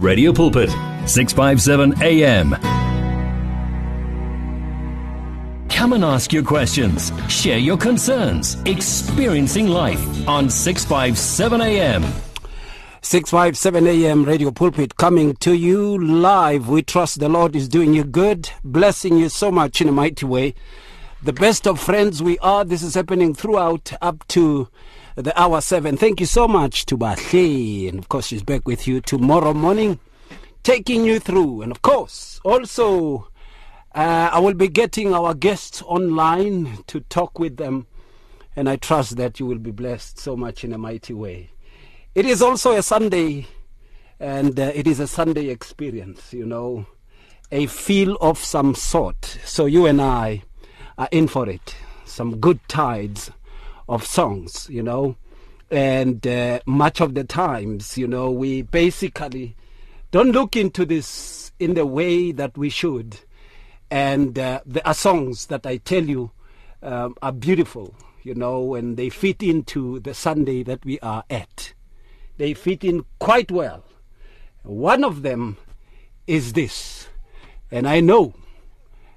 Radio Pulpit, 657 AM. Come and ask your questions, share your concerns, experiencing life on 657 AM. 657 AM Radio Pulpit coming to you live. We trust the Lord is doing you good, blessing you so much in a mighty way. The best of friends we are. This is happening throughout up to the hour seven. Thank you so much to Bahle. And of course, she's back with you tomorrow morning, taking you through. And of course, also, uh, I will be getting our guests online to talk with them. And I trust that you will be blessed so much in a mighty way. It is also a Sunday, and uh, it is a Sunday experience, you know, a feel of some sort. So you and I are in for it. Some good tides of songs, you know. And uh, much of the times, you know, we basically don't look into this in the way that we should. And uh, there are songs that I tell you um, are beautiful, you know, and they fit into the Sunday that we are at. They fit in quite well. One of them is this, and I know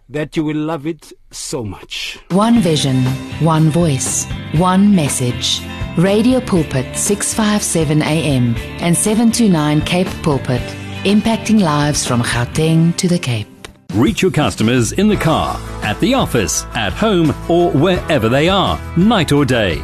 that you will love it so much. One vision, one voice, one message. Radio Pulpit 657 AM and 729 Cape Pulpit, impacting lives from Gauteng to the Cape. Reach your customers in the car, at the office, at home, or wherever they are, night or day.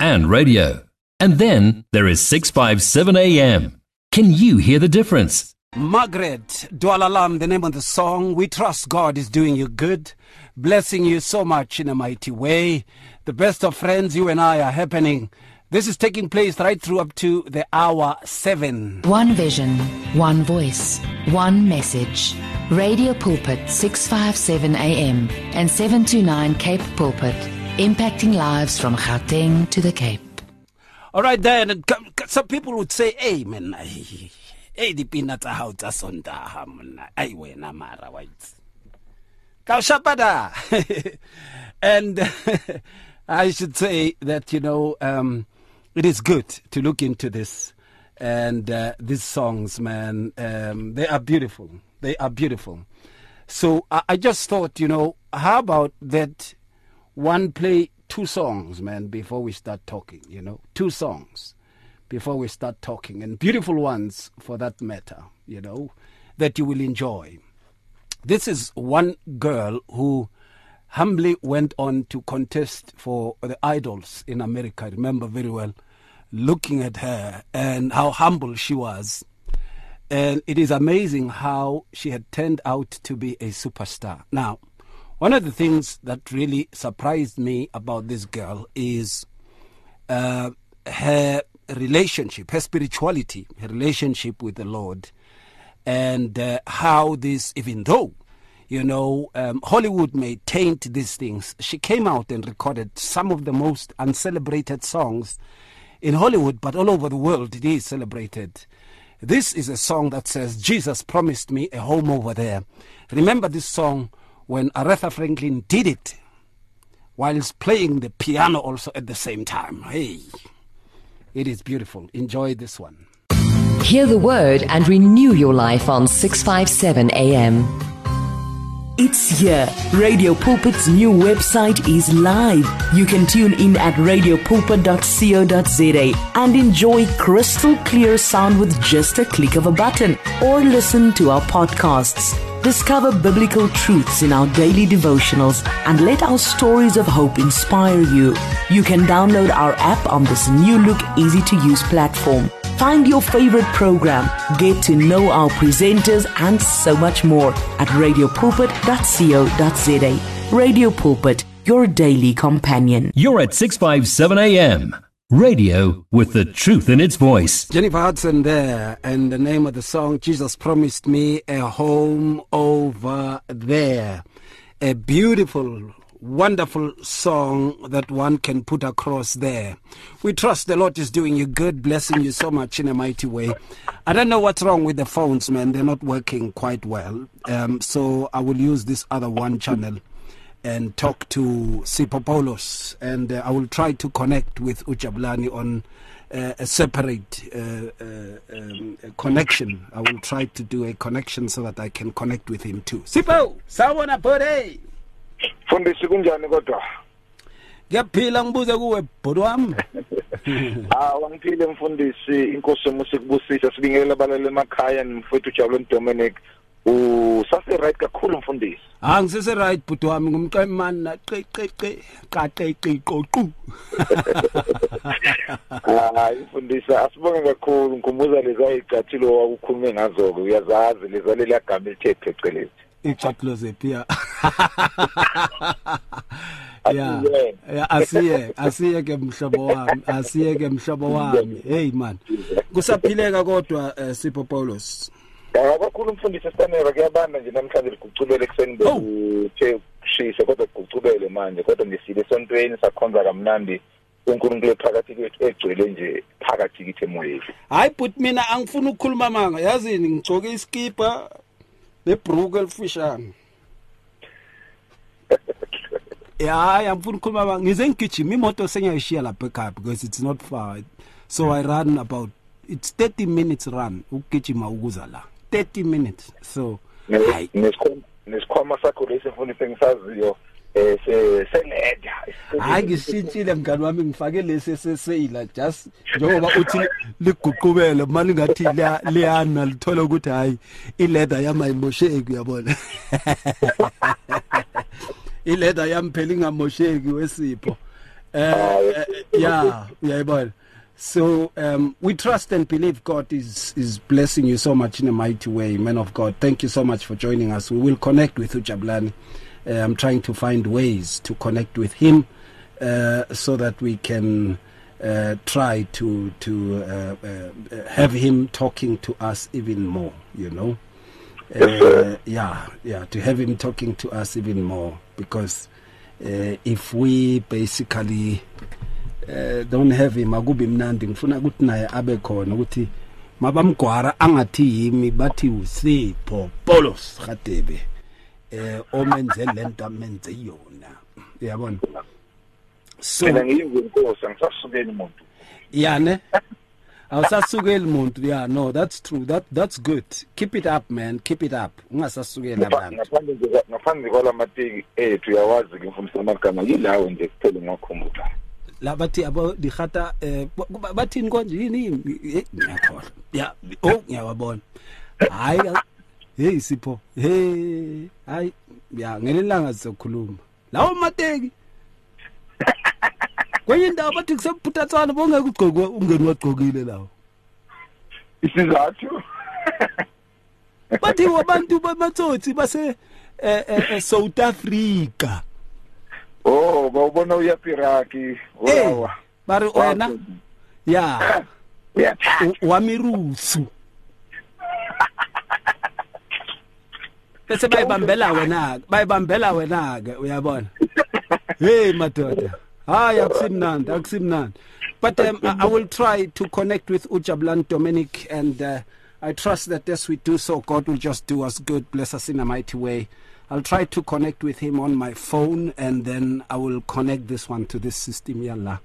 and radio. And then there is 657 AM. Can you hear the difference? Margaret Dwalalam, the name of the song. We trust God is doing you good, blessing you so much in a mighty way. The best of friends, you and I are happening. This is taking place right through up to the hour seven. One vision, one voice, one message. Radio Pulpit 657 AM and 729 Cape Pulpit, impacting lives from Gauteng to the Cape. All right, then. Some people would say, hey, man, hey, the peanuts are out as on ham. Ay, wena mara, white. Kaushapada. and I should say that, you know, um, it is good to look into this. And uh, these songs, man, um, they are beautiful. They are beautiful. So I, I just thought, you know, how about that one play two songs, man, before we start talking, you know, two songs before we start talking, and beautiful ones for that matter, you know, that you will enjoy. This is one girl who humbly went on to contest for the idols in America. I remember very well looking at her and how humble she was. And it is amazing how she had turned out to be a superstar. Now, one of the things that really surprised me about this girl is uh, her relationship, her spirituality, her relationship with the Lord, and uh, how this, even though, you know, um, Hollywood may taint these things, she came out and recorded some of the most uncelebrated songs in Hollywood, but all over the world it is celebrated. This is a song that says, Jesus promised me a home over there. Remember this song when Aretha Franklin did it whilst playing the piano also at the same time. Hey, it is beautiful. Enjoy this one. Hear the word and renew your life on 657 AM. It's here. Radio Pulpit's new website is live. You can tune in at radiopulpit.co.za and enjoy crystal clear sound with just a click of a button or listen to our podcasts. Discover biblical truths in our daily devotionals and let our stories of hope inspire you. You can download our app on this new look, easy to use platform. Find your favorite program, get to know our presenters, and so much more at radiopulpit.co.za. Radio Pulpit, your daily companion. You're at 657 AM. Radio with the truth in its voice. Jennifer Hudson there, and the name of the song, Jesus Promised Me a Home Over There. A beautiful, wonderful song that one can put across there. We trust the Lord is doing you good, blessing you so much in a mighty way. I don't know what's wrong with the phones, man. They're not working quite well. Um, so I will use this other one channel and talk to Sipho Paulos, and uh, I will try to connect with Ujabulani on uh, a separate uh, uh, um, a connection. I will try to do a connection so that I can connect with him too. Sipho, sawona pore. Fundisi kunjani kodwa? Ngiyaphila ngibuze kuwe bhodi wami. Ah, wangiphile mfundisi, inkosi yomusa kubusisa sibingelela abalali emakhaya nimfowethu Jabulani Dominic. Usase right kakhulu mfundisi. Ah ngisese right bhodi wami ngumqemani na qe qe qe qaqe qe qoqu. Ah, mfundisa asibonge kakhulu ngikhumbuza leza icathilo wakukhulume ngazo ke uyazazi leza leliyagama elithe phecelezi. Icathulo zephi ya. ya Asiye. ya, asiye asiye ke mhlobo wami asiye ke mhlobo wami hey man kusaphileka kodwa uh, Sipho Paulos Ya kakhulu mfundisi Stanera kuyabanda nje namhlanje ligucubele ekseni Oh. bekuthe kushisa kodwa kugucubele manje kodwa ngisile esontweni sakhonza kamnandi. uNkulunkulu phakathi kwethu egcwele nje phakathi kithi emoyeni. hayi but mina angifuni ukukhuluma manga. Yazini ngigcoke iskipa nebrook elifishane. Ya hayi angifuni ukukhuluma manga. Ngize ngigijima imoto sengiyayishiya lapha ekhaya because it's not far. So i run about it's 30 minutes run ukugijima ukuza la. 30 minutes. So hayi Nesikhwama sakho lesi mfundisi engisaziyo eh se seleda. hayi ngisishintshile mngani wami ngifake lesi eseseyila just njengoba uthi liguqubele mali ngathi liya- liyana lithola ukuthi hayi ileather yami ayimosheki uyabona? Ileather yami phela ingamosheki wesipho. Eh eh, yeah uyayibona? So um we trust and believe God is is blessing you so much in a mighty way man of God. Thank you so much for joining us. We will connect with Ujabulani uh, I'm trying to find ways to connect with him uh, so that we can uh, try to to uh, uh, have him talking to us even more you know? Uh, yeah yeah to have him talking to us even more. Because uh, if we basically uh, don't have him akubi mnandi ngifuna ukuthi naye abe khona ukuthi mabamgwara angathi yimi bathi usipho Paulos Radebe eh omenze lento amenze yona. Uyabona? So Mina ngiyizwe inkosi angisasukeni umuntu. yane? Awusasukeli muntu yeah no that's true that that's good. Keep it up man keep it up. Ungasasukeli abantu. Ngaphandle nje ngaphandle kwalamateki ethu yawazi ke mfundisi amagama yilawo nje kuphela ngakhumbula. La bathi abo digata eh ba- bathini konje yini? Eh, ngiyakhola ya oh ngiyawabona. Hayi hey sipho hey hayi ya ngelelanga sizokhuluma. Lawo mateki. Kwenye indawo bathi kusephuthatswana bongeke ugqoke ungeni wagqokile lawo. Isizathu? Bathi wabantu bamatsotsi base eh, eh, eh, South Africa. Oh, bawubona uyapiraki. Wow. bari wena? Ya. Uyathanda. u- wamirusu bese bayibambela wena bayibambela wena ke uyabona? Hey madoda. Hayi akusimnandi akusimnandi. But um, I, I will try to connect with Ujabulani Dominic and uh, I trust that as we do so God will just do us good. Bless us in a mighty way I'll try to connect with him on my phone and then I will connect this one to this system yala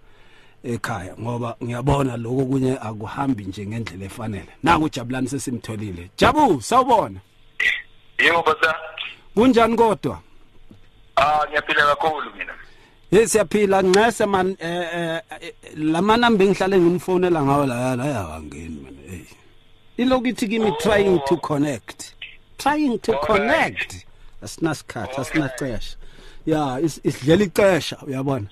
ekhaya ngoba ngiyabona lokho kunye akuhambi nje ngendlela efanele. Naku Jabulani sesimtholile. Jabu sawubona. Yebo basa. kunjani kodwa? Ah ngiyaphila kakhulu mina. hey siyaphila. Ngcese man eh, eh, eh, lamanamba engihlale ngimfonela ngawo la la yawangeni man hey ilokuthi kimi trying to connect. Trying to connect. Asinasikhathi asinacesha ya is- isidlela icesha uyabona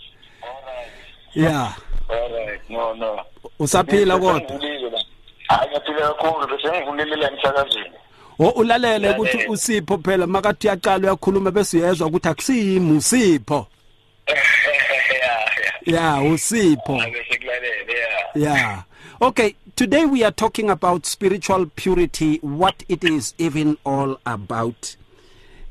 ya Alright. No no. usaphila kodwa Ngivulile la. Ah ngiyaphila kakhulu bese ngivulelela emsakazweni. o ulalele ukuthi usipho phela makathi uyaqala uyakhuluma bese uyezwa ukuthi akusiyimi usipho Yeah yeah. ya usipho Ake sekulalele. Yeah. Okay, today we are talking about spiritual purity, what it is even all about,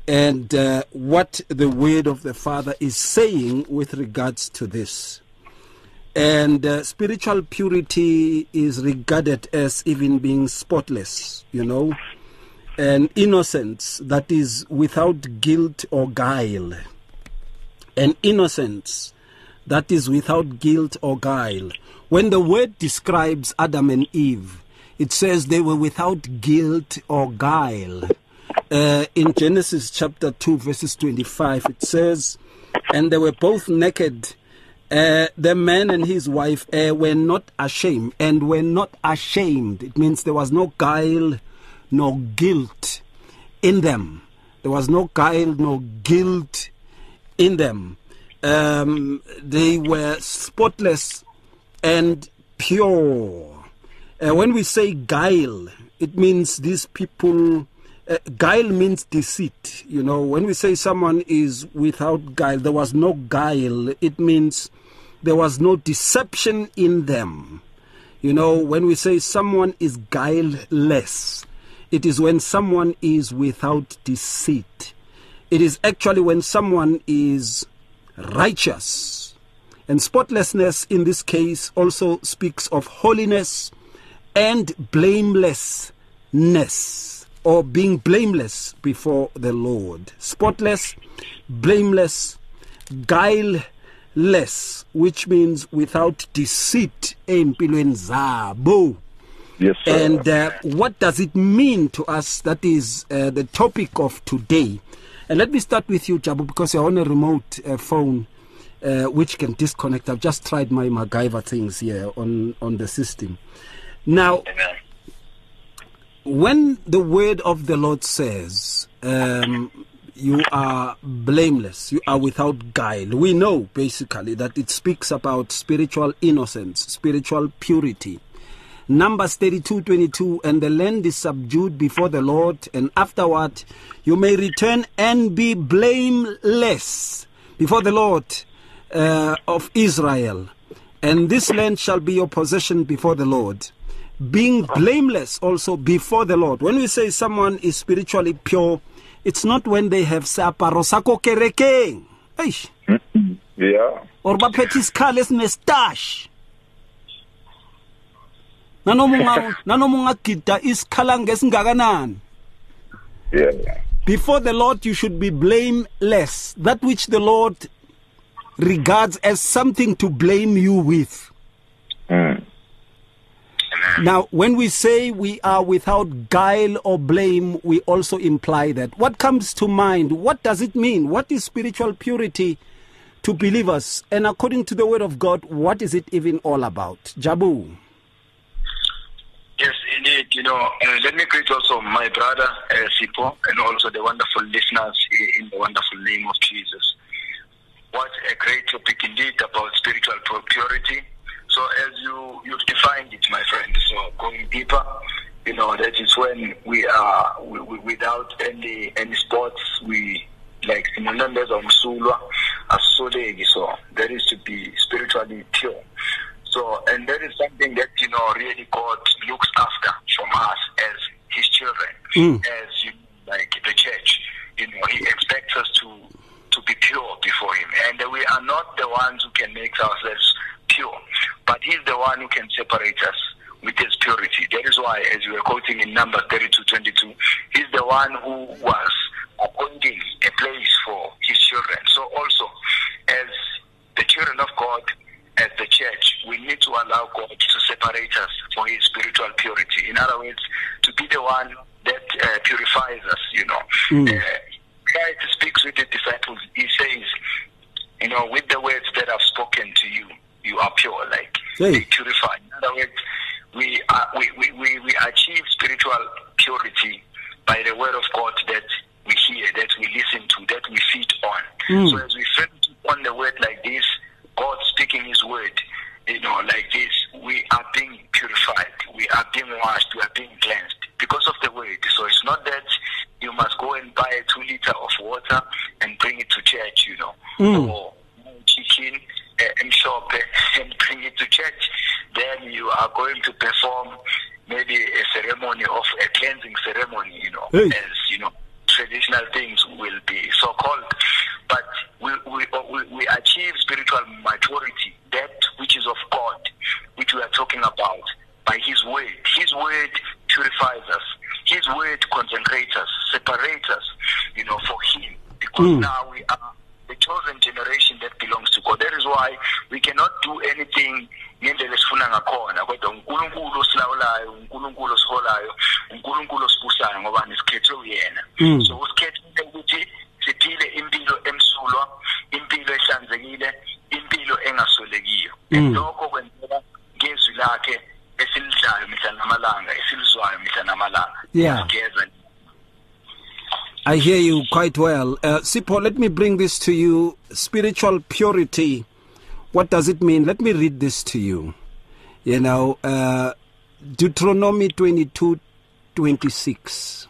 and uh, what the word of the Father is saying with regards to this. And uh, spiritual purity is regarded as even being spotless, you know, and innocence that is without guilt or guile. An innocence that is without guilt or guile. When the word describes Adam and Eve, it says they were without guilt or guile. Uh, in Genesis chapter 2, verses 25, it says, And they were both naked. Uh, the man and his wife uh, were not ashamed, and were not ashamed. It means there was no guile, no guilt in them. There was no guile, no guilt in them. Um, they were spotless and pure. Uh, when we say guile, it means these people. Uh, guile means deceit. You know, when we say someone is without guile, there was no guile. It means there was no deception in them. You know, when we say someone is guileless, it is when someone is without deceit. It is actually when someone is righteous. And spotlessness in this case also speaks of holiness and blamelessness, or being blameless before the Lord. Spotless, blameless, guileless, which means without deceit. empilweni zabo. Yes, sir. And uh, what does it mean to us? That is uh, the topic of today. And let me start with you, Jabu, because you're on a remote uh, phone uh, which can disconnect. I've just tried my MacGyver things here on, on the system. Now, Amen. When the word of the Lord says, um, you are blameless, you are without guile, we know basically that it speaks about spiritual innocence, spiritual purity. Numbers 32 22, and the land is subdued before the Lord, and afterward you may return and be blameless before the Lord uh, of Israel. And this land shall be your possession before the Lord. Being blameless also before the Lord. When we say someone is spiritually pure, it's not when they have seaparo sa ko kerekeng. Eish. Mm-hmm. Yeah. or baphethe isikhali esinestash nanoma nanoma ungagida isikhala ngesingakanani Yeah. before the lord you should be blameless that which the lord regards as something to blame you with. Now when we say we are without guile or blame we also imply that what comes to mind what does it mean what is spiritual purity to believers and according to the word of god what is it even all about jabu Yes, indeed. You know, uh, let me greet also my brother uh, Sipho and also the wonderful listeners in the wonderful name of Jesus. What a great topic indeed about spiritual purity. So, as you you've defined it, my friend. So, going deeper, you know, that is when we are we, we, without any any sports. We like sinonembeza umsulwa asoleki. So, that is to be spiritually pure. So, and that is something that, you know, really God looks after from us as His children, mm. as, you like the church. You know, He expects us to, to be pure before Him. And we are not the ones who can make ourselves pure, but He's the one who can separate us with His purity. That is why, as you were quoting in number 32 22, He's the one who was appointing a place for His children. So, also, as the children of God, as the church, we need to allow God to separate us for His spiritual purity. In other words, to be the one that uh, purifies us, you know. Uh, Christ speaks with the disciples. He says, you know, with the words that I've spoken to you, you are pure, like Hey. they purify. In other words, we, are, we, we, we, we achieve spiritual purity by the word of God that we hear, that we listen to, that we feed on. Hmm. So as we feed on the word like this, God speaking His word, you know, like this, we are being purified, we are being washed, we are being cleansed because of the word. So it's not that you must go and buy a two liter of water and bring it to church, you know, or chicken uh, and shop uh, and bring it to church. Then you Hey. as you know traditional things will be so called but we, we we we achieve spiritual maturity that which is of God which we are talking about by his word his word purifies us his word consecrates us separates us you know for him because Mm. now we are the chosen generation that belongs to God that is why we cannot do anything ngendlela esifuna ngakhona kodwa uNkulunkulu osilawulayo uNkulunkulu osiholayo uNkulunkulu osibusayo ngoba nisikhethe uyena Mm. so usikhethile ukuthi siphile impilo emsulwa impilo ehlanzekile impilo engasolekiyo Mm. lokho kwenzeka ngezwi lakhe esilidlayo mihla namalanga esilizwayo mihla namalanga Yeah. I hear you quite well. Uh, Sipho, let me bring this to you. Spiritual purity. What does it mean? Let me read this to you. You know, uh, Deuteronomy 22 26.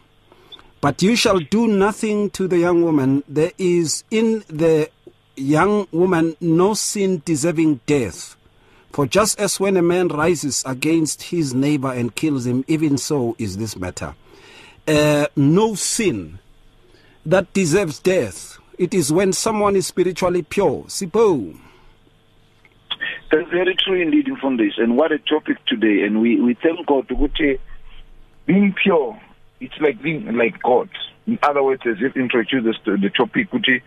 But you shall do nothing to the young woman. There is in the young woman no sin deserving death. For just as when a man rises against his neighbor and kills him, even so is this matter. Uh, no sin that deserves death. It is when someone is spiritually pure. Sipho. That's very true indeed, Mfundis. And what a topic today. And we, we thank God ukuthi being pure, it's like being like God. In other words, as you've introduced to the topic, ukuthi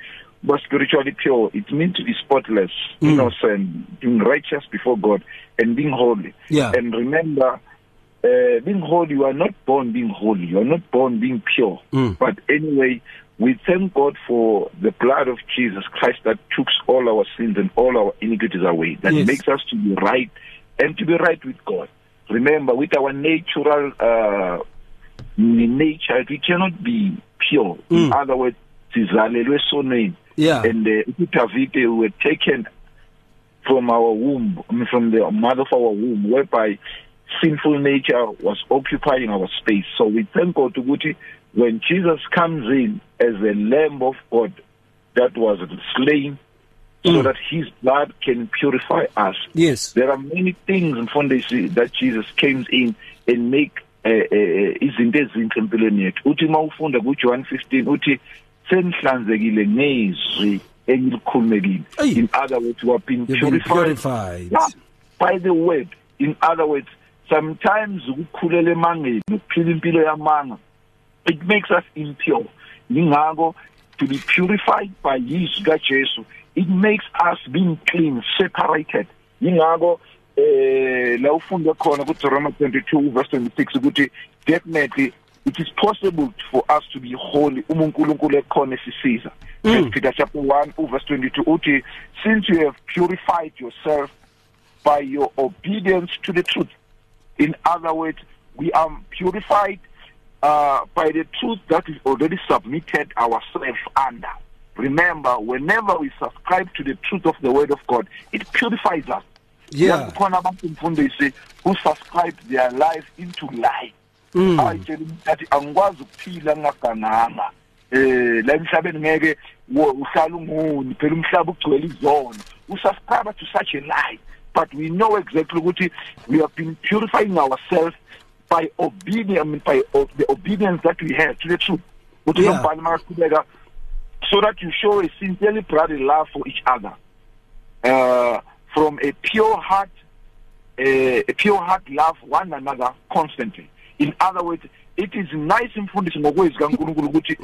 was spiritually pure. It means to be spotless, Mm. innocent, being righteous before God, and being holy. Yeah. And remember, uh, being holy, you are not born being holy. You are not born being pure. Mm. But anyway, we thank God for the blood of Jesus Christ that took all our sins and all our iniquities away. That Yes. makes us to be right and to be right with God. Remember, with our natural uh, nature, we cannot be pure. In Mm. other words, sizalelwe sonweni. Yeah. And uh, Davide were taken from our womb, from the mother of our womb, whereby sinful nature was occupying our space. So we thank God ukuthi when Jesus comes in as a lamb of God that was slain so Mm. that his blood can purify us. Yes. There are many things in mfundisi that Jesus came in and make eh, eh, izinto ezinhle empilweni yethu. Uthi mawufunda kuJohn 15 uthi senihlanzekile ngezwi engilikhulumekile. Hey. In other words, we have been You've been purified purified. yeah, by the word. In other words, sometimes ukukhulela emangeni ukuphila impilo yamanga it makes us impure. Ingakho to be purified by izwi kaJesu it makes us being clean, separated. Ingakho eh la ufunda khona ku Jeremiah 22 verse 26 ukuthi definitely it is possible for us to be holy uma uNkulunkulu ekhona esisiza. Mm. Peter chapter 1 verse 22 uthi since you have purified yourself by your obedience to the truth. In other words, we are purified uh, by the truth that is already submitted ourselves under. Remember, whenever we subscribe to the truth of the Word of God, it purifies us. Yeah. Kukhona abantu mfundisi who subscribe their life into lie. Mm. ayitshela umuntu athi angikwazi ukuphila ngingaganganga eh la emhlabeni ngeke uhlala unguni phela umhlaba ugcwele izono usubscribe to such a lie but we know exactly ukuthi we have been purifying ourselves by obedience I mean, by the obedience that we have to the truth ukuthi Yeah. nombhali makaqhubeka so that you show a sincerely brotherly love for each other uh, from a pure heart a, a pure heart love one another constantly in other words it is nice imfundiso ngokwezi kaNkulunkulu ukuthi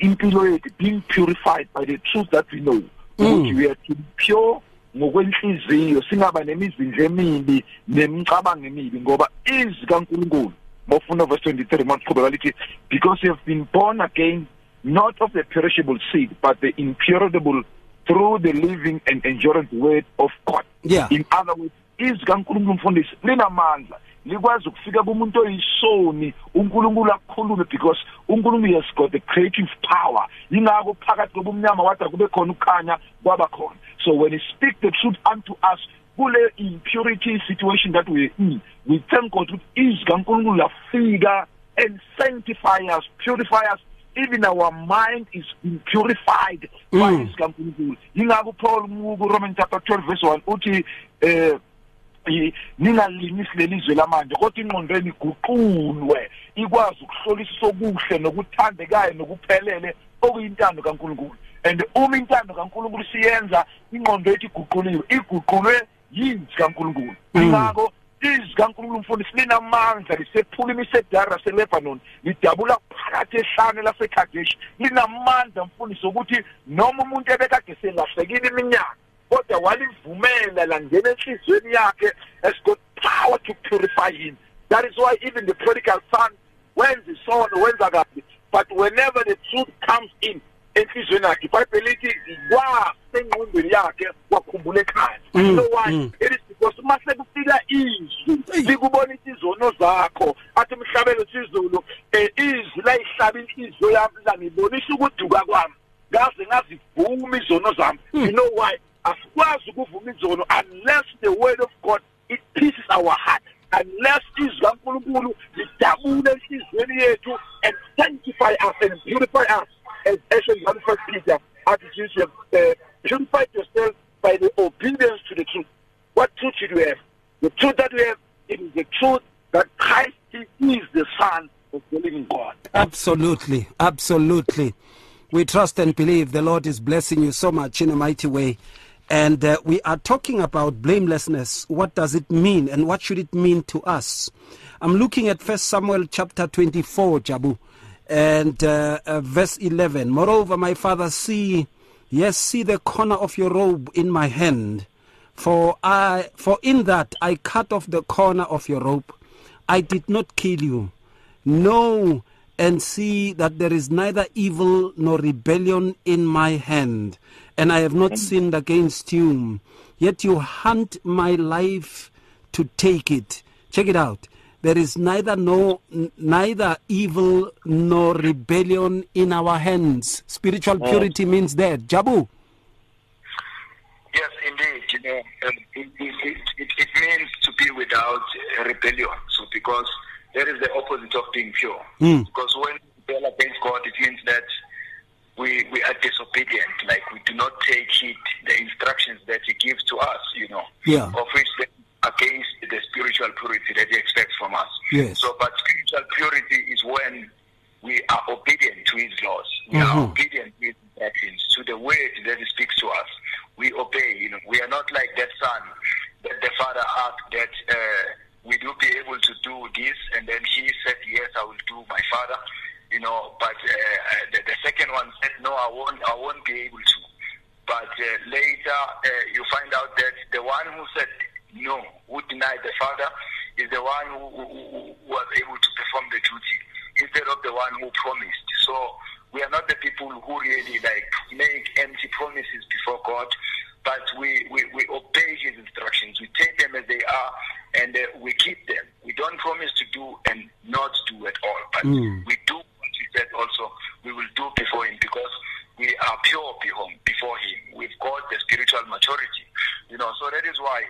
impilo yethu being purified by the truth that we know. Mm. Ukuthi we are to be pure ngokwenhliziyo singaba nemizindla emibi nemicabango emibi ngoba izwi kaNkulunkulu mawufuna verse 23 maqhubeka lithi because you have been born again not of the perishable seed but the imperishable through the living and enduring word of God. Yeah. in other words izwi kaNkulunkulu mfundisi linamandla likwazi ukufika kumuntu oyisoni uNkulunkulu akukhulume because uNkulunkulu has got the creative power. Ingakho phakathi kobumnyama wathi kube khona ukukhanya kwaba khona. So when he speak the truth unto us kule impurity situation that we in we thank God ukuthi izwi kaNkulunkulu lafika and sanctify us purify us. Even our mind is being purified by Mm. izwi kaNkulunkulu. Ingakho Paul ku Roman chapter 12 verse 1 uthi eh i- ningalinisi lelizwe lamanje kodwa ingqondweni iguqulwe ikwazi ukuhlolisisa okuhle nokuthandekayo nokuphelele okuyintando kaNkuluNkulu. And uma intando kaNkuluNkulu siyenza ingqondo yethu iguquliwe iguqulwe yinzi kaNkuluNkulu. Ingakho izwi kaNkulunkulu mfundisi linamandla lisephula imisedara seLebanon lidabula phakathi ehlane laseKadesh linamandla mfundisi ukuthi noma umuntu ebekade selahlekile iminyaka kodwa walivumela langena enhliziyweni yakhe has got power to purify him. That is why even the prodigal son wenza isono wenza kabi. But whenever the truth comes in enhliziyweni yakhe ibhayibheli lithi kwasengqondweni yakhe wakhumbula ekhaya. You Mm, know why? mm. it is because uma sekufika izwi likubonisa izono zakho athi mhlabelo sizulu eh, izwi layihlaba inhliziyo yami langibonisa ukuduka kwami ngaze ngazivuma izono zami. You know why? Asikwazi ukuvuma izono unless the word of god it pierces our heart unless izwi kankulunkulu lidabule enhliziyweni yethu and sanctify us and purify us as Asian one first Peter athi Jesus uh, purify yourself by the obedience to the truth what truth should we have the truth that we have it is the truth that Christ is the son of the living God Absolutely, absolutely. We trust and believe the Lord is blessing you so much in a mighty way. And uh, we are talking about blamelessness. What does it mean and what should it mean to us? I'm looking at First Samuel chapter 24, Jabu, and uh, uh, verse 11. Moreover, my father, see, yes, see the corner of your robe in my hand. For I, for in that I cut off the corner of your robe. I did not kill you. Know and see that there is neither evil nor rebellion in my hand, and I have not sinned against you. Yet you hunt my life to take it. Check it out. There is neither no neither evil nor rebellion in our hands. Spiritual purity means that. Jabu. Yes, indeed. You know, it, it, it, it, means to be without rebellion. So, because that is the opposite of being pure. Mm. Because when we rebel against God, it means that we, we are disobedient. Like we do not take heed the instructions that He gives to us. You know, Yeah. of which they against the spiritual purity that He expects from us. Yes. So, but spiritual purity is when we are obedient to His laws. We are Mhm. obedient to His instructions, to the word that He speaks to us. We obey. You know, we are not like that son that the father asked that uh, will you be able to do this, and then he said yes, I will do, my father. You know, but uh, uh, the second one said no, I won't. I won't be able to. But uh, later, uh, you find out that the one who said no, who denied the father, is the one who, who, who was able to perform the duty instead of the one who promised. So we are not the people who really like make empty promises before God, but we, we, we obey His instructions. We take them as they are, and uh, we keep them. We don't promise to do and not do at all, but Mm. we do what He said. Also, we will do before Him because we are pure before before Him. We've got the spiritual maturity, you know. So that is why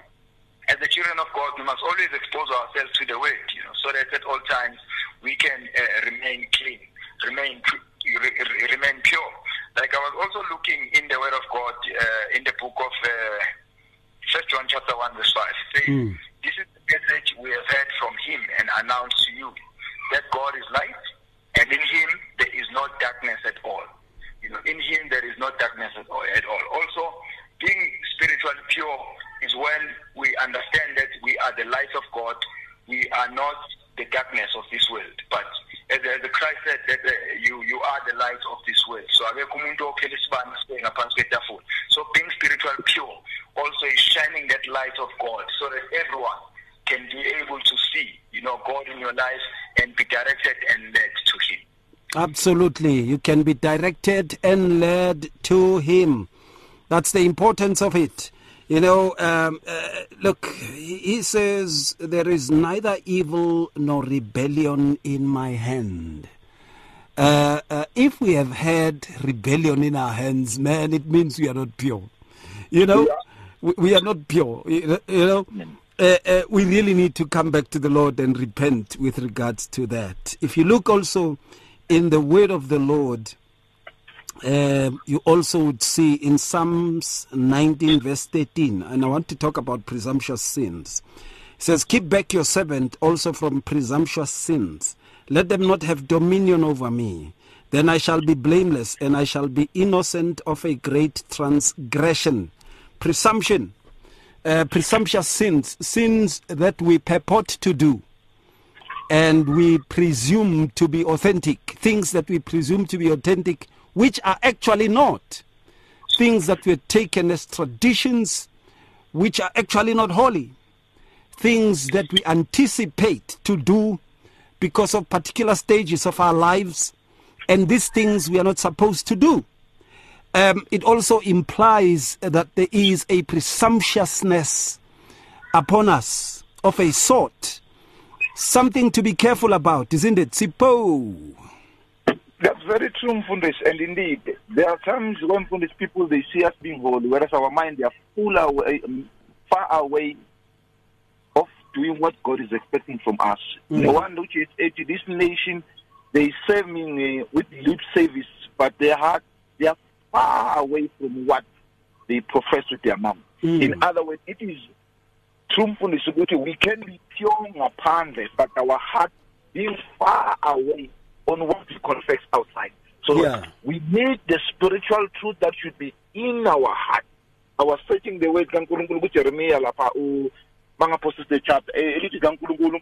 as the children of God, we must always expose ourselves to the Word, you know, so that at all times we can uh, remain clean, remain tru- re- re- remain pure. Like I was also looking in the Word of God uh, in the book of uh, First John chapter one verse five. It says, Mm. "This is the message we have heard from Him and announced to you, that God is light, and in Him there is no darkness at all. You know, in Him there is no darkness at all. At all. Also, being spiritually pure is when we understand that we are the light of God. We are not the darkness of this world, but as, as the Christ said that uh, you you are the light of this world. So. So being spiritual pure also is shining that light of God, so that everyone can be able to see, you know, God in your life and be directed and led. Absolutely. You can be directed and led to Him. That's the importance of it. You know, um, uh, look, he says, There is neither evil nor rebellion in my hand. Uh, uh, if we have had rebellion in our hands, man, it means we are not pure. You know, we, we are not pure. You you know, uh, uh, we really need to come back to the Lord and repent with regards to that. If you look also in the word of the Lord, um, you also would see in Psalms 19, verse 13, and I want to talk about presumptuous sins. It says, Keep back your servant also from presumptuous sins. Let them not have dominion over me. Then I shall be blameless, and I shall be innocent of a great transgression. Presumption, uh, presumptuous sins, sins that we purport to do, and we presume to be authentic, things that we presume to be authentic, which are actually not, things that were taken as traditions, which are actually not holy, things that we anticipate to do because of particular stages of our lives, and these things we are not supposed to do. Um, it also implies that there is a presumptuousness upon us of a sort, something to be careful about, isn't it? Sipho. That's very true, Mfundis. And indeed, there are times when Mfundis people they see us being holy, whereas our mind they are full away, um, far away of doing what God is expecting from us. Mm. The one which is to this nation, they serve me uh, with lip service, but their heart they are far away from what they profess with their mouth. Mm. In other words, it is true, Mfundis, ukuthi we can be pure ngaphandle, but our heart being far away on what we confess outside. So Yeah. we need the spiritual truth that should be in our heart. I was searching the word kaNkulunkulu kuJeremiah lapha u bangapost the chapter eh, elithi kaNkulunkulu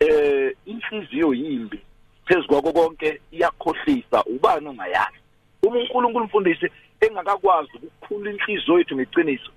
eh inhliziyo yimbi phezukwako konke iyakhohlisa ubani ongayazi uma uNkulunkulu mfundisi engakakwazi ukukhula inhliziyo yethu ngeqiniso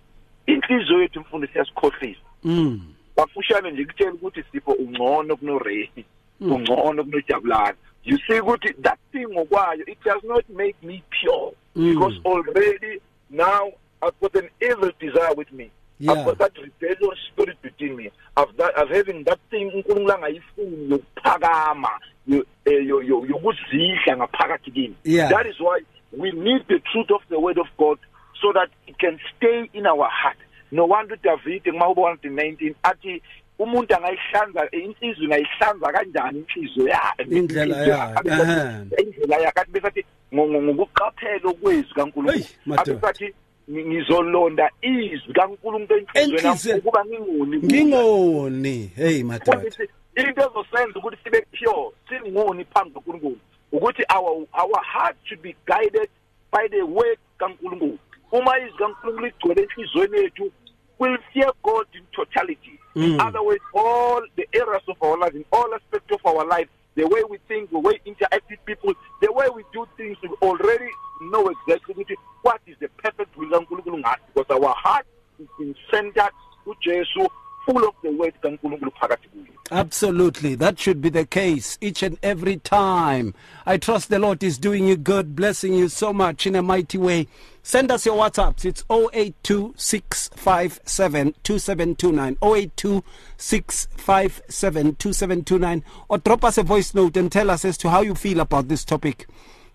inhliziyo yethu mfundisi yasikhohlisa Mm. bafushane nje kutshela ukuthi sipho ungcono kunoRehi ungcono kunojabulani you see ukuthi that thing ngokwayo it does not make me pure Mm. because already now I've got an evil desire with me. Yeah. I've got that rebellious spirit within me. I've that I've having that thing uNkulunkulu angayifuni yokuphakama yo- eh, yo- yo- yokuzidla ngaphakathi kimi. That is why we need the truth of the word of God so that can stay in our heart no wonder uDavid ngimawubona 19 athi umuntu angayihlanza inhliziyo ngayihlanza kanjani inhliziyo yakhe Indlela yakhe, aha. indlela yakhe athi besathi ngo- ngo- ngokuqaphela okwezwi Hey, kaNkulunkulu madoda. abesathi ngi- ngizolonda izwi kaNkulunkulu enhliziyweni Enhliziyo- yami ukuba ngingoni kulo. Ngingoni. Hey madoda. Mfundisi, into ezosenza ukuthi sibe pure singoni phambi kaNkulunkulu ukuthi our our heart should be guided by the word kaNkulunkulu uma izwi kaNkulunkulu igcwele enhliziyweni yethu we'll fear God in totality Mm. in other words all the areas of our life in all aspects of our life the way we think the way we interact with people the way we do things we already know exactly what is the perfect will kaNkulunkulu ngathi because our heart is been centered uJesu full of the word kaNkulunkulu phakathi kuyo Absolutely. That should be the case each and every time. I trust the Lord is doing you good, blessing you so much in a mighty way. Send us your WhatsApps. It's 0826572729. 0826572729. Or drop us a voice note and tell us as to how you feel about this topic.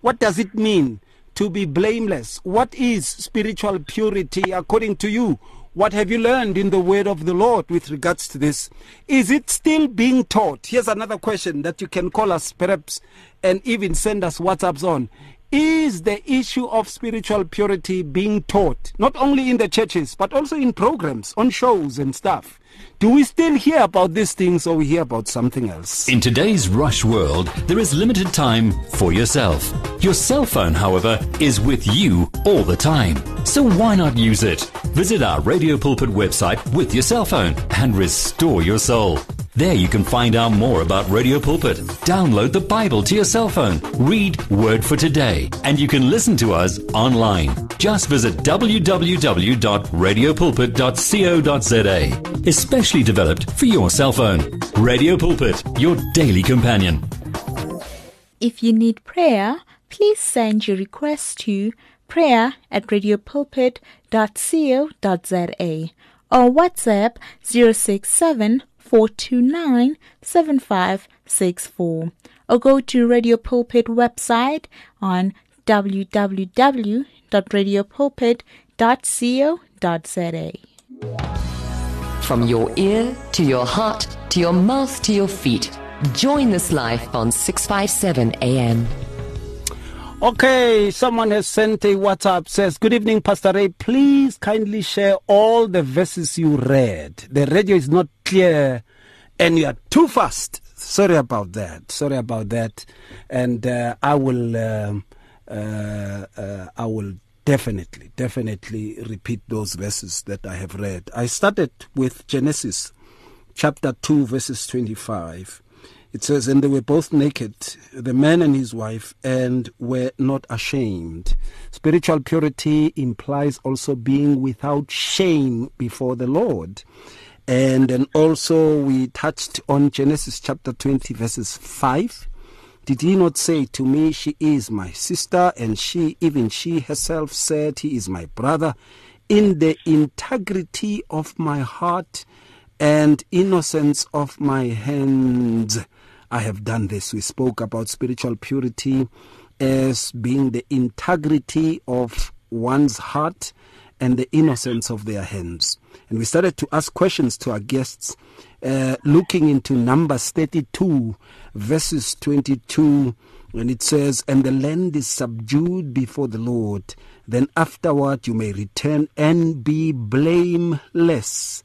What does it mean to be blameless? What is spiritual purity according to you? What have you learned in the word of the Lord with regards to this? Is it still being taught? Here's another question that you can call us perhaps and even send us WhatsApps on. Is the issue of spiritual purity being taught not only in the churches but also in programs, on shows and stuff? Do we still hear about these things or we hear about something else? In today's rush world, there is limited time for yourself. Your cell phone, however, is with you all the time. So why not use it? Visit our Radio Pulpit website with your cell phone and restore your soul. There you can find out more about Radio Pulpit. Download the Bible to your cell phone. Read Word for Today. And you can listen to us online. Just visit www.radiopulpit.co.za. Especially developed for your cell phone. Radio Pulpit, your daily companion. If you need prayer, please send your request to prayer at radiopulpit.co.za or WhatsApp 067 429 7564 or go to Radio Pulpit website on www.radiopulpit.co.za. From your ear to your heart to your mouth to your feet. Join this life on 657 AM. Okay, someone has sent a WhatsApp says, Good evening, Pastor Ray. Please kindly share all the verses you read. The radio is not clear and you are too fast. sorry about that. Sorry about that, and uh, I will. Um, uh, uh, I will definitely, definitely repeat those verses that I have read. I started with Genesis chapter 2, verses 25. It says, And they were both naked, the man and his wife, and were not ashamed. Spiritual purity implies also being without shame before the Lord. And then also we touched on Genesis chapter 20, verses 5. Did he not say to me, She is my sister, and she, even she herself, said, He is my brother? In the integrity of my heart and innocence of my hands, I have done this. We spoke about spiritual purity as being the integrity of one's heart and the innocence of their hands. And we started to ask questions to our guests, uh, looking into Numbers 32, verses 22, and it says, And the land is subdued before the Lord. Then afterward you may return and be blameless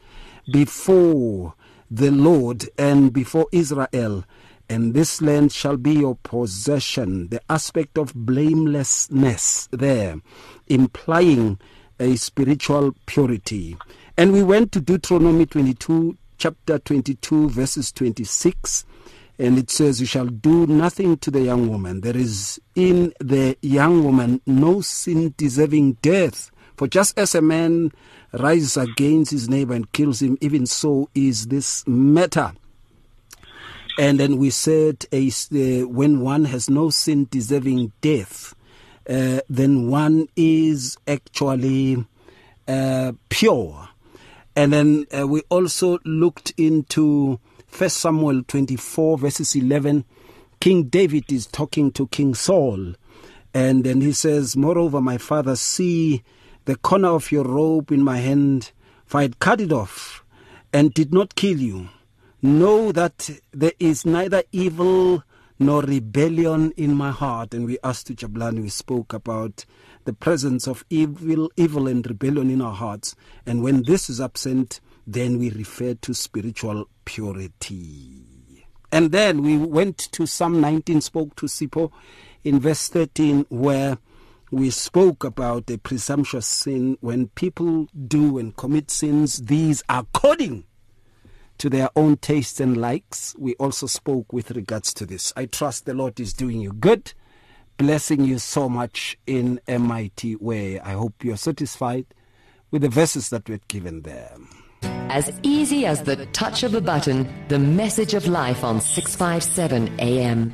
before the Lord and before Israel. And this land shall be your possession. The aspect of blamelessness there, implying a spiritual purity. And we went to Deuteronomy 22, chapter 22, verses 26. And it says, You shall do nothing to the young woman. There is in the young woman no sin deserving death. For just as a man rises against his neighbor and kills him, even so is this matter. And then we said, uh, when one has no sin deserving death, uh, then one is actually uh, pure. And then uh, we also looked into First Samuel 24, verses 11. King David is talking to King Saul. And then he says, Moreover, my father, see the corner of your robe in my hand, for I had cut it off and did not kill you. Know that there is neither evil nor rebellion in my heart. And we asked to Jabulani, we spoke about the presence of evil, evil and rebellion in our hearts. And when this is absent, then we refer to spiritual purity. And then we went to Psalm 19, spoke to Sipho in verse 13, where we spoke about a presumptuous sin when people do and commit sins, these are according to their own tastes and likes. We also spoke with regards to this. I trust the Lord is doing you good, blessing you so much in a mighty way. I hope you're satisfied with the verses that we've given there. As easy as the touch of a button, the message of life on 657 AM.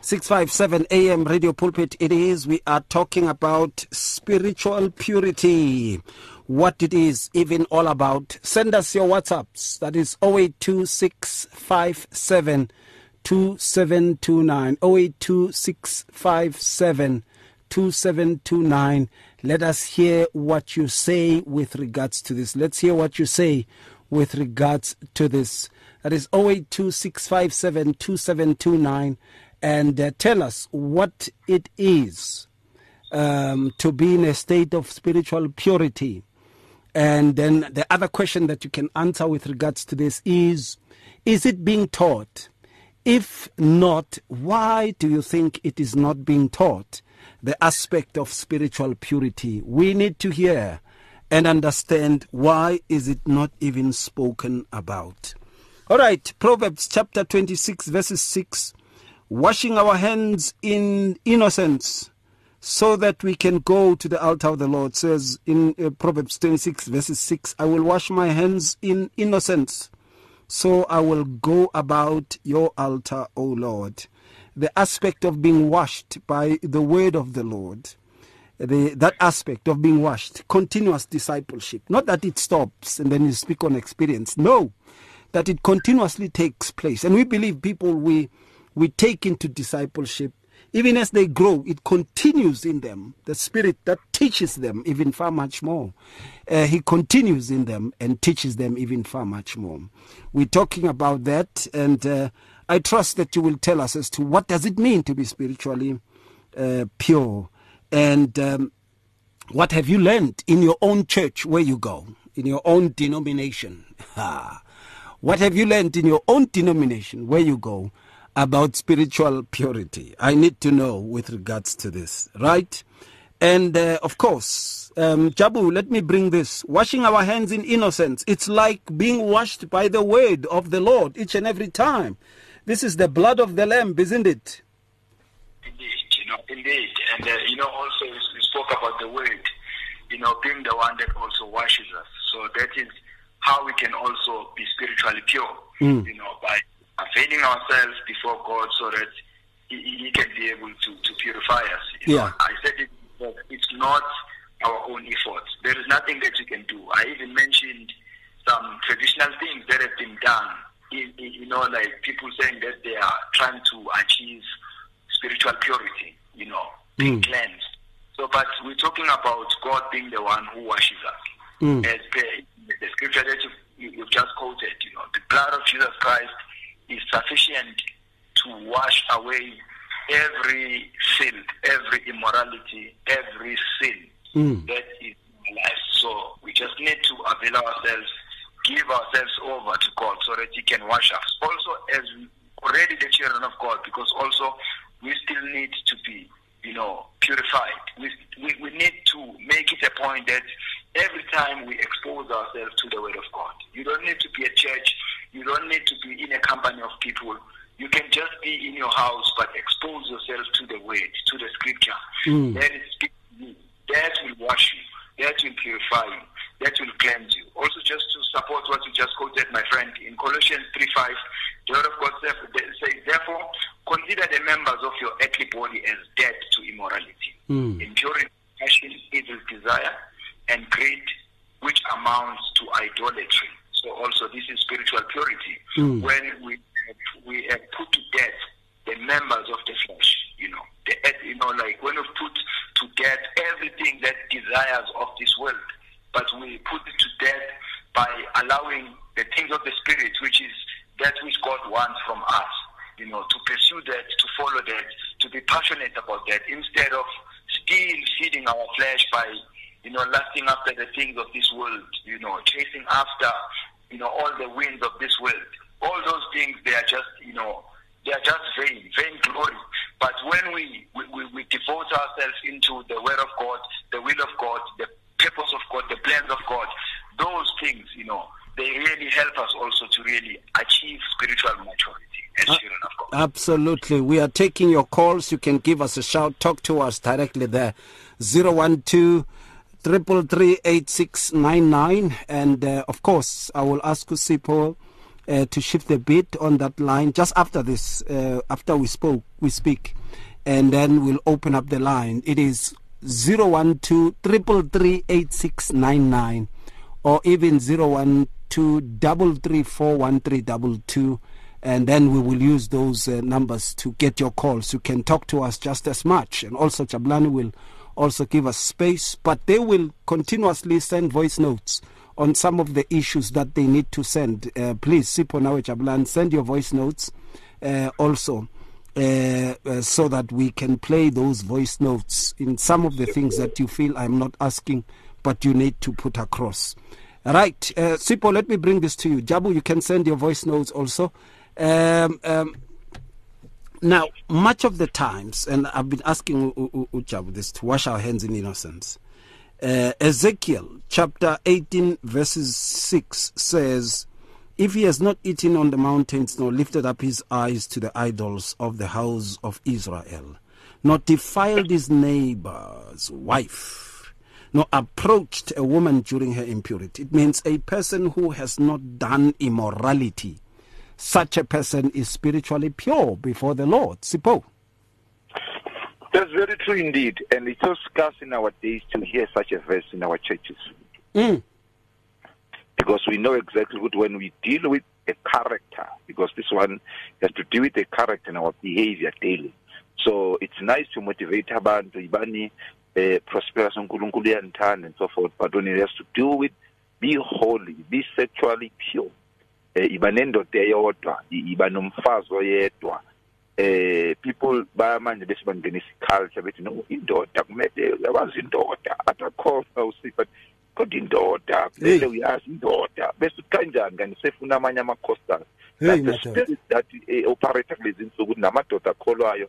657 AM Radio Pulpit it is. We are talking about spiritual purity. What it is even all about. Send us your WhatsApps. That is 082657 2729. 082657 2729. Let us hear what you say with regards to this. Let's hear what you say with regards to this. That is 082657 2729 and uh, tell us what it is um, to be in a state of spiritual purity. And then the other question that you can answer with regards to this is Is it being taught? If not, why do you think it is not being taught? The aspect of spiritual purity. We need to hear and understand why is it not even spoken about. All right, Proverbs chapter 26 verses 6 washing our hands in innocence so that we can go to the altar of the Lord. Says in uh, Proverbs 26 verses 6 I will wash my hands in innocence so I will go about your altar O Lord. The aspect of being washed by the word of the Lord the, that aspect of being washed continuous discipleship. Not that it stops and then you speak on experience. No that it continuously takes place. And we believe people we we take into discipleship, even as they grow, it continues in them. The Spirit that teaches them even far much more. Uh, he continues in them and teaches them even far much more. We're talking about that, and uh, I trust that you will tell us as to what does it mean to be spiritually uh, pure, and um, what have you learned in your own church where you go, in your own denomination. What have you learned in your own denomination where you go about spiritual purity? I need to know with regards to this, right? And uh, of course, um, Jabu, let me bring this. Washing our hands in innocence. It's like being washed by the word of the Lord each and every time. This is the blood of the Lamb, isn't it? Indeed, you know, indeed. And, uh, you know, also we spoke about the word, you know, being the one that also washes us. So that is how we can also be spiritually pure, Mm. you know, by availing ourselves before God so that He, he can be able to, to purify us. You know, Yeah. I said it, that it's not our own efforts. There is nothing that we can do. I even mentioned some traditional things that have been done. In, in, you know, like people saying that they are trying to achieve spiritual purity, you know, being cleansed. So, but we're talking about God being the one who washes us. Mm. As per the scripture that you, you've just quoted, you know, the blood of Jesus Christ is sufficient to wash away every sin, every immorality, every sin Mm. that is in our lives. So we just need to avail ourselves, give ourselves over to God so that He can wash us. Also, as already the children of God, because also we still need to be, you know, purified. We, we, we need to make it a point that every time we expose ourselves to the Word of God, you don't need to be at church, you don't need to be in a company of people. You can just be in your house, but expose yourself to the Word, to the Scripture. Mm. That is speaking. That will wash you. That will purify you. That will cleanse you. Also, just to support what you just quoted, my friend, in Colossians 3 5, the Word of God says, Therefore, consider the members of your earthly body as dead to immorality, hmm. impurity, passion, evil desire, and greed, which amounts to idolatry. So, also, this is spiritual purity. Hmm. When we, we have put to death the members of the flesh, you know, the, you know, like when we put to death everything that desires of this world, but we put it to death by allowing the things of the spirit, which is that which God wants from us, you know, to pursue that, to follow that, to be passionate about that, instead of still feeding our flesh by, you know, lusting after the things of this world, you know, chasing after, you know, all the winds of this world. All those things, they are just, you know, they are just vain, vain glory. But when we, we, we, we devote ourselves into the Word of God, the will of God, the purpose of God, the plans of God, those things, you know, they really help us also to really achieve spiritual maturity as children of God. Absolutely. We are taking your calls. You can give us a shout. Talk to us directly there. 012 333 And uh, of course, I will ask Usipho uh, to shift a bit on that line just after this, uh, after we spoke, we speak. And then we'll open up the line. It is 012 333 or even 012 334 and then we will use those uh, numbers to get your calls. You can talk to us just as much, and also Jabulani will also give us space, but they will continuously send voice notes on some of the issues that they need to send. Uh, please, Sipho Nawe Chablan, send your voice notes uh, also. Uh, uh, so that we can play those voice notes in some of the things that you feel I'm not asking, but you need to put across. Right, uh, Sipho, let me bring this to you. Jabu, you can send your voice notes also. Um, um, now, much of the times, and I've been asking U- U- U- Ujabu this to wash our hands in innocence. Uh, Ezekiel chapter 18, verses 6 says, If he has not eaten on the mountains, nor lifted up his eyes to the idols of the house of Israel, nor defiled his neighbor's wife, nor approached a woman during her impurity. It means a person who has not done immorality. Such a person is spiritually pure before the Lord. Sipho. That's very true indeed, and it's so scarce in our days to hear such a verse in our churches. Mm. Because we know exactly what when we deal with a character, because this one has to do with the character and our behavior daily. So it's nice to motivate abantu ibani uh, prosperous uNkulunkulu and so forth, but when it has to do with be holy, be sexually pure, iba nendoda eyodwa i- iba nomfazi oyedwa. Eh people bayamanje bese bangenisa iculture bethi no indoda kumele yawazi indoda atakhofa usi but kodwa indoda Hey. vele uyazi indoda. Bese uthi kanjani kanti sefuna amanye ama-costals Hey, That the madoda. spirit that eh, operator kulezi nsuku ukuthi namadoda akholwayo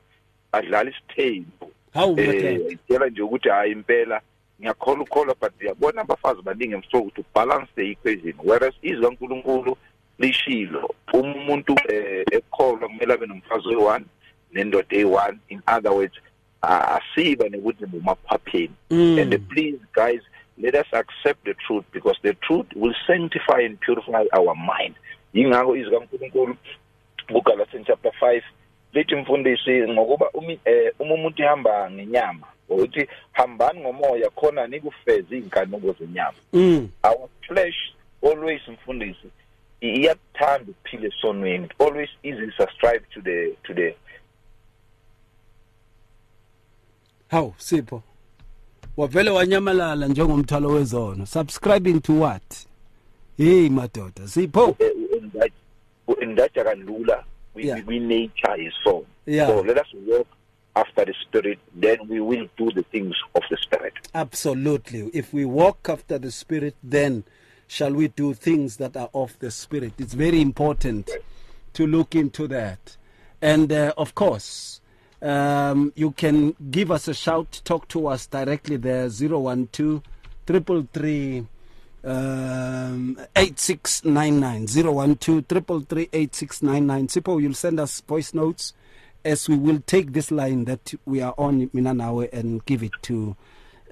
adlala isithembu. Hawu eh madoda. itshela nje ukuthi hayi impela ngiyakholwa ukholwa but ngiyabona abafazi baningi emsoko ukuthi balance the equation whereas izwi kaNkuluNkulu lishilo uma umuntu eh, ekholwa kumele abe nomfazi oyi-one nendoda eyi-one in other words ah, asiba nekuthi ngumakhwapheni Mm. and uh, please guys let us accept the truth because the truth will sanctify and purify our mind yingakho izwi kaNkuluNkulu kuGalatians chapter 5 lithi mfundisi ngokuba umi- eh, uma umuntu ehamba ngenyama ukuthi hambani ngomoya khona nikufeze inkanuko zenyama Mm. our flesh always mfundisi i- iyakuthanda ukuphila esonweni It always easily subscribe to the to the hawu sipho wavele wanyamalala njengomthwalo wezono subscribing to what hey madoda sipho eh, kalula Yeah. kwi-nature is so Yeah. so let us walk after the spirit then we will do the things of the spirit Absolutely. If we walk after the Spirit, then shall we do things that are of the Spirit? It's very important to look into that. And uh, of course, um, you can give us a shout, talk to us directly there, 012 333 um, 8699. 012 333 8699. Sipho, you'll send us voice notes as we will take this line that we are on Minanawe and give it to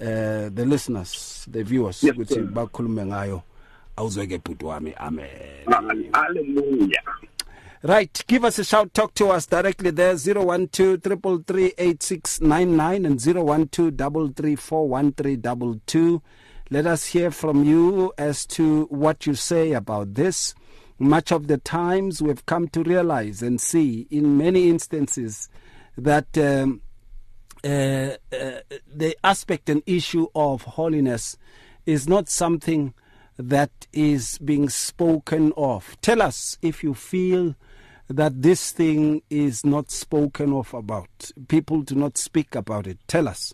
uh, the listeners, the viewers, Yes, ukuthi sir. awuzweke bhuti wami amen. Hallelujah right give us a shout talk to us directly there 012 333 8699 and 012 334 let us hear from you as to what you say about this. Much of the times we've come to realize and see in many instances that um, uh, uh, the aspect and issue of holiness is not something that is being spoken of. Tell us if you feel that this thing is not spoken of about. People do not speak about it. Tell us,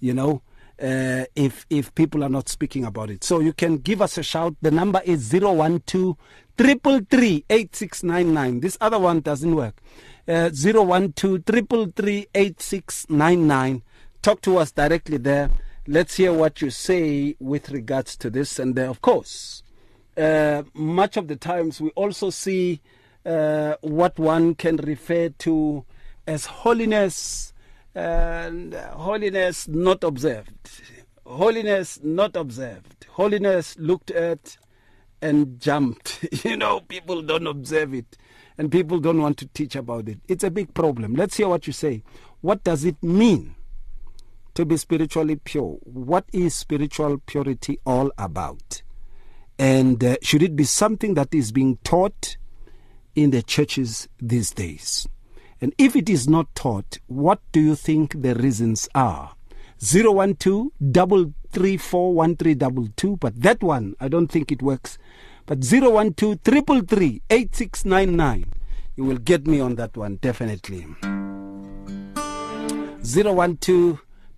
you know, uh, if if people are not speaking about it. So you can give us a shout. The number is 012 333 This other one doesn't work. Uh, 012 333 Talk to us directly there. Let's hear what you say with regards to this. And uh, of course, uh, much of the times we also see uh, what one can refer to as holiness and holiness not observed. Holiness not observed. Holiness looked at and jumped. you know, people don't observe it and people don't want to teach about it. It's a big problem. Let's hear what you say. What does it mean to be spiritually pure? What is spiritual purity all about? And uh, should it be something that is being taught in the churches these days? And if it is not taught, what do you think the reasons are? 012 334 1322, but that one, I don't think it works. But 012 333 8699, you will get me on that one, definitely. 012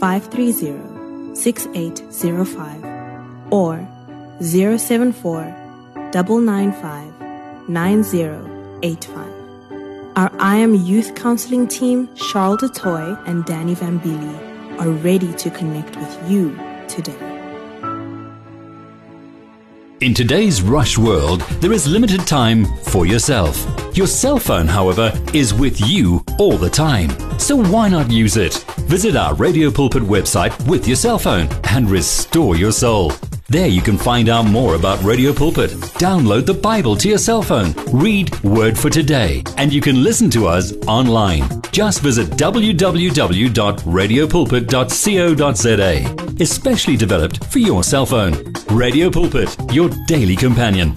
530 6805 or 074 995 9085. Our I Am Youth Counseling team, Charles du Toit and Danny Vambili, are ready to connect with you today. In today's rush world, there is limited time for yourself. Your cell phone, however, is with you all the time. So why not use it? Visit our Radio Pulpit website with your cell phone and restore your soul. There you can find out more about Radio Pulpit. Download the Bible to your cell phone, read Word for Today, and you can listen to us online. Just visit www.radiopulpit.co.za, especially developed for your cell phone. Radio Pulpit, your daily companion.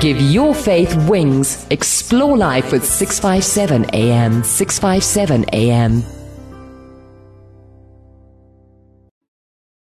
Give your faith wings. Explore life with 657 AM. 657 AM.